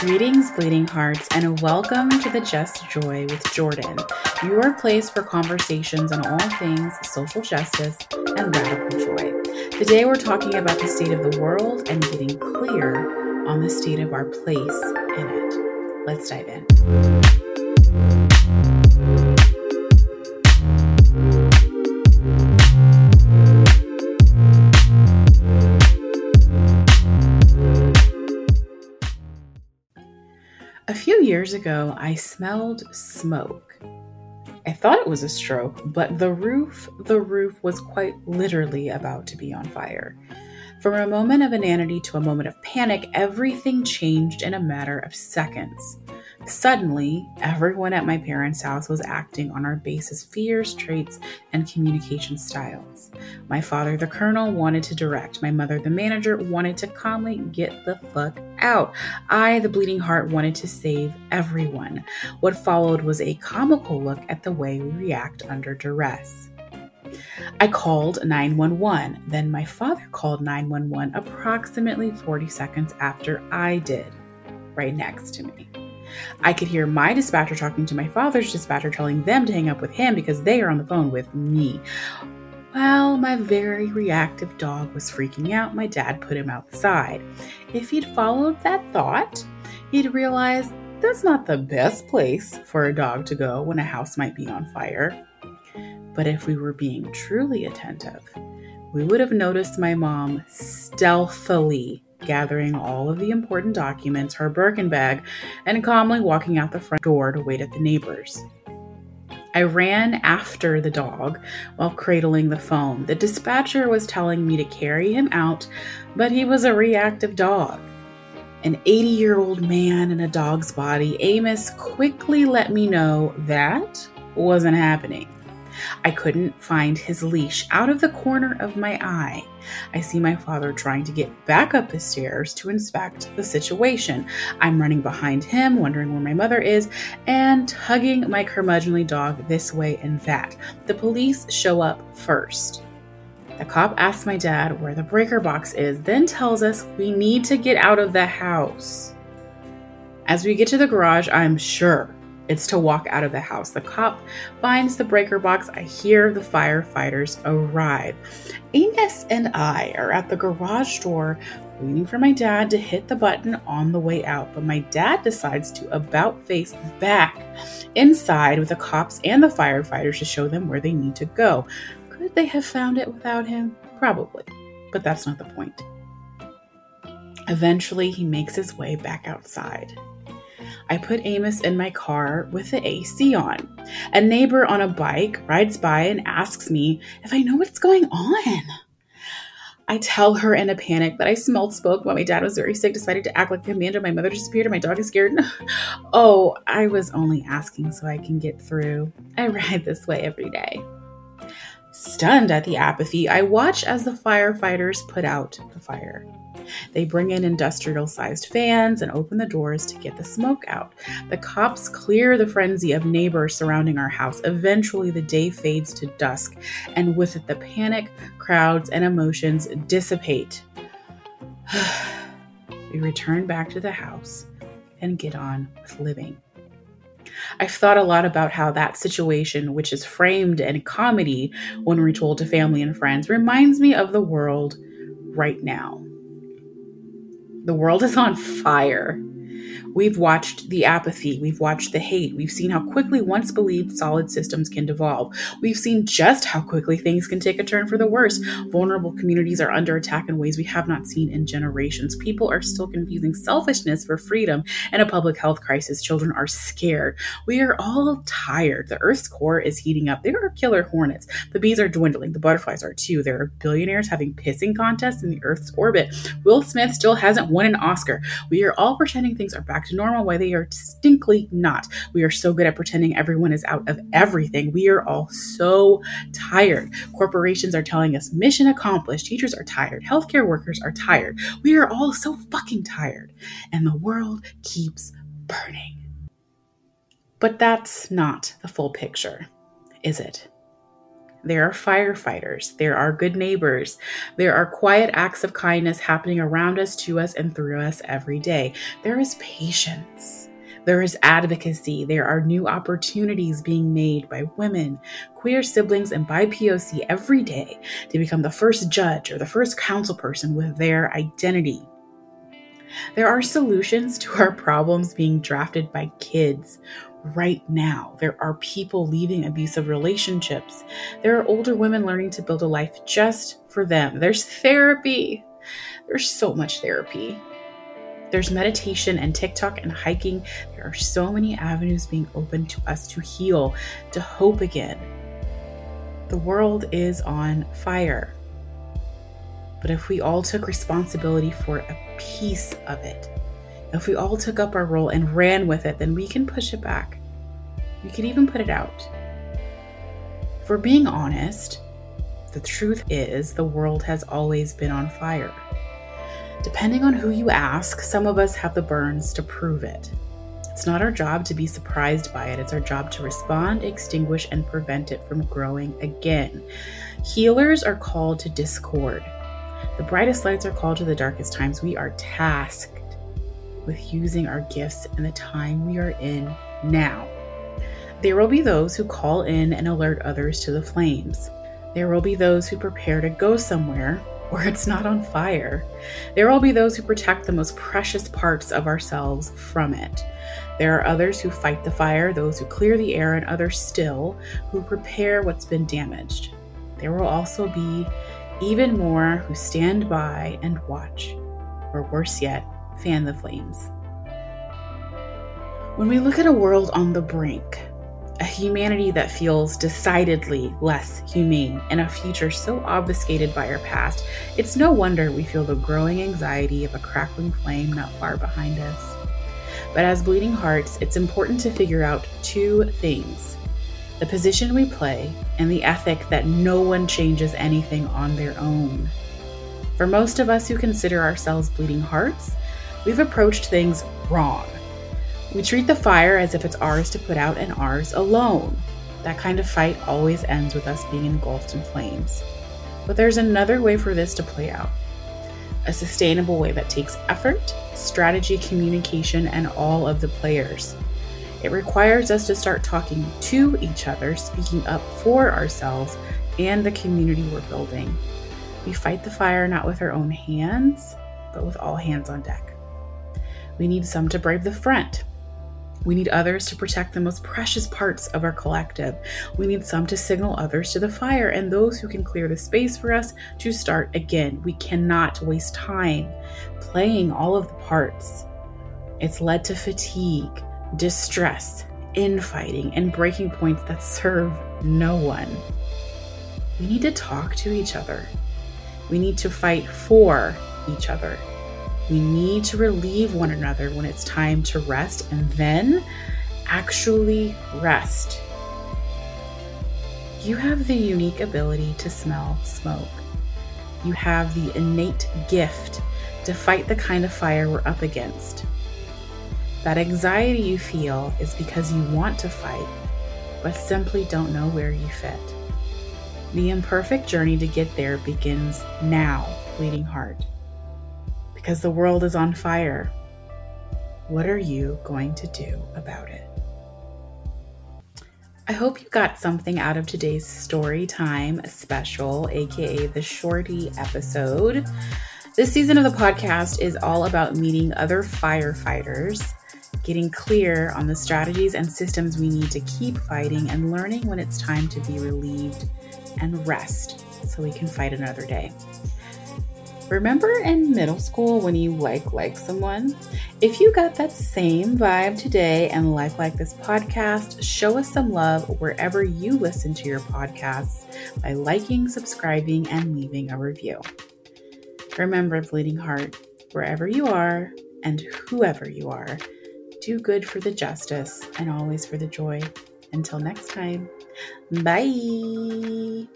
Greetings, bleeding hearts, and a welcome to the Just Joy with Jordan, your place for conversations on all things social justice and radical joy. Today, we're talking about the state of the world and getting clear on the state of our place in it. Let's dive in. Years ago, I smelled smoke. I thought it was a stroke, but the roof, the roof was quite literally about to be on fire. From a moment of inanity to a moment of panic, everything changed in a matter of seconds. Suddenly, everyone at my parents' house was acting on our basis fears, traits, and communication styles. My father, the colonel, wanted to direct. My mother, the manager, wanted to calmly get the fuck out. I, the bleeding heart, wanted to save everyone. What followed was a comical look at the way we react under duress. I called 911. Then my father called 911 approximately 40 seconds after I did, right next to me. I could hear my dispatcher talking to my father's dispatcher, telling them to hang up with him because they are on the phone with me. While my very reactive dog was freaking out, my dad put him outside. If he'd followed that thought, he'd realize that's not the best place for a dog to go when a house might be on fire. But if we were being truly attentive, we would have noticed my mom stealthily gathering all of the important documents, her Birkin bag, and calmly walking out the front door to wait at the neighbors. I ran after the dog while cradling the phone. The dispatcher was telling me to carry him out, but he was a reactive dog. An 80 year old man in a dog's body, Amos quickly let me know that wasn't happening. I couldn't find his leash out of the corner of my eye. I see my father trying to get back up the stairs to inspect the situation. I'm running behind him, wondering where my mother is, and hugging my curmudgeonly dog this way and that. The police show up first. The cop asks my dad where the breaker box is, then tells us we need to get out of the house. As we get to the garage, I'm sure it's to walk out of the house. The cop finds the breaker box. I hear the firefighters arrive. Amos and I are at the garage door waiting for my dad to hit the button on the way out, but my dad decides to about face back inside with the cops and the firefighters to show them where they need to go. Could they have found it without him? Probably, but that's not the point. Eventually, he makes his way back outside. I put Amos in my car with the AC on. A neighbor on a bike rides by and asks me if I know what's going on. I tell her in a panic that I smelled smoke while my dad was very sick, decided to act like a commander. My mother disappeared and my dog is scared. oh, I was only asking so I can get through. I ride this way every day. Stunned at the apathy, I watch as the firefighters put out the fire. They bring in industrial sized fans and open the doors to get the smoke out. The cops clear the frenzy of neighbors surrounding our house. Eventually, the day fades to dusk, and with it, the panic, crowds, and emotions dissipate. we return back to the house and get on with living. I've thought a lot about how that situation, which is framed in comedy when retold to family and friends, reminds me of the world right now. The world is on fire. We've watched the apathy, we've watched the hate, we've seen how quickly once believed solid systems can devolve. We've seen just how quickly things can take a turn for the worse. Vulnerable communities are under attack in ways we have not seen in generations. People are still confusing selfishness for freedom and a public health crisis. Children are scared. We are all tired. The Earth's core is heating up. There are killer hornets. The bees are dwindling. The butterflies are too. There are billionaires having pissing contests in the Earth's orbit. Will Smith still hasn't won an Oscar. We are all pretending things are back to normal why they are distinctly not. We are so good at pretending everyone is out of everything. We are all so tired. Corporations are telling us mission accomplished. Teachers are tired. Healthcare workers are tired. We are all so fucking tired. And the world keeps burning. But that's not the full picture, is it? There are firefighters. There are good neighbors. There are quiet acts of kindness happening around us, to us, and through us every day. There is patience. There is advocacy. There are new opportunities being made by women, queer siblings, and BIPOC every day to become the first judge or the first council person with their identity. There are solutions to our problems being drafted by kids right now. There are people leaving abusive relationships. There are older women learning to build a life just for them. There's therapy. There's so much therapy. There's meditation and TikTok and hiking. There are so many avenues being opened to us to heal, to hope again. The world is on fire. But if we all took responsibility for a piece of it, if we all took up our role and ran with it, then we can push it back. We could even put it out. We're being honest, the truth is the world has always been on fire. Depending on who you ask, some of us have the burns to prove it. It's not our job to be surprised by it, it's our job to respond, extinguish, and prevent it from growing again. Healers are called to discord. The brightest lights are called to the darkest times. We are tasked with using our gifts in the time we are in now. There will be those who call in and alert others to the flames. There will be those who prepare to go somewhere where it's not on fire. There will be those who protect the most precious parts of ourselves from it. There are others who fight the fire, those who clear the air, and others still who prepare what's been damaged. There will also be even more who stand by and watch, or worse yet, fan the flames. When we look at a world on the brink, a humanity that feels decidedly less humane, and a future so obfuscated by our past, it's no wonder we feel the growing anxiety of a crackling flame not far behind us. But as bleeding hearts, it's important to figure out two things the position we play and the ethic that no one changes anything on their own. For most of us who consider ourselves bleeding hearts, we've approached things wrong. We treat the fire as if it's ours to put out and ours alone. That kind of fight always ends with us being engulfed in flames. But there's another way for this to play out a sustainable way that takes effort, strategy, communication, and all of the players. It requires us to start talking to each other, speaking up for ourselves and the community we're building. We fight the fire not with our own hands, but with all hands on deck. We need some to brave the front. We need others to protect the most precious parts of our collective. We need some to signal others to the fire and those who can clear the space for us to start again. We cannot waste time playing all of the parts. It's led to fatigue, distress, infighting, and breaking points that serve no one. We need to talk to each other. We need to fight for each other. We need to relieve one another when it's time to rest and then actually rest. You have the unique ability to smell smoke. You have the innate gift to fight the kind of fire we're up against. That anxiety you feel is because you want to fight, but simply don't know where you fit. The imperfect journey to get there begins now, bleeding heart because the world is on fire. What are you going to do about it? I hope you got something out of today's story time special, aka the shorty episode. This season of the podcast is all about meeting other firefighters, getting clear on the strategies and systems we need to keep fighting, and learning when it's time to be relieved and rest so we can fight another day. Remember in middle school when you like like someone? If you got that same vibe today and like like this podcast, show us some love wherever you listen to your podcasts by liking, subscribing, and leaving a review. Remember, Bleeding Heart, wherever you are and whoever you are, do good for the justice and always for the joy. Until next time, bye.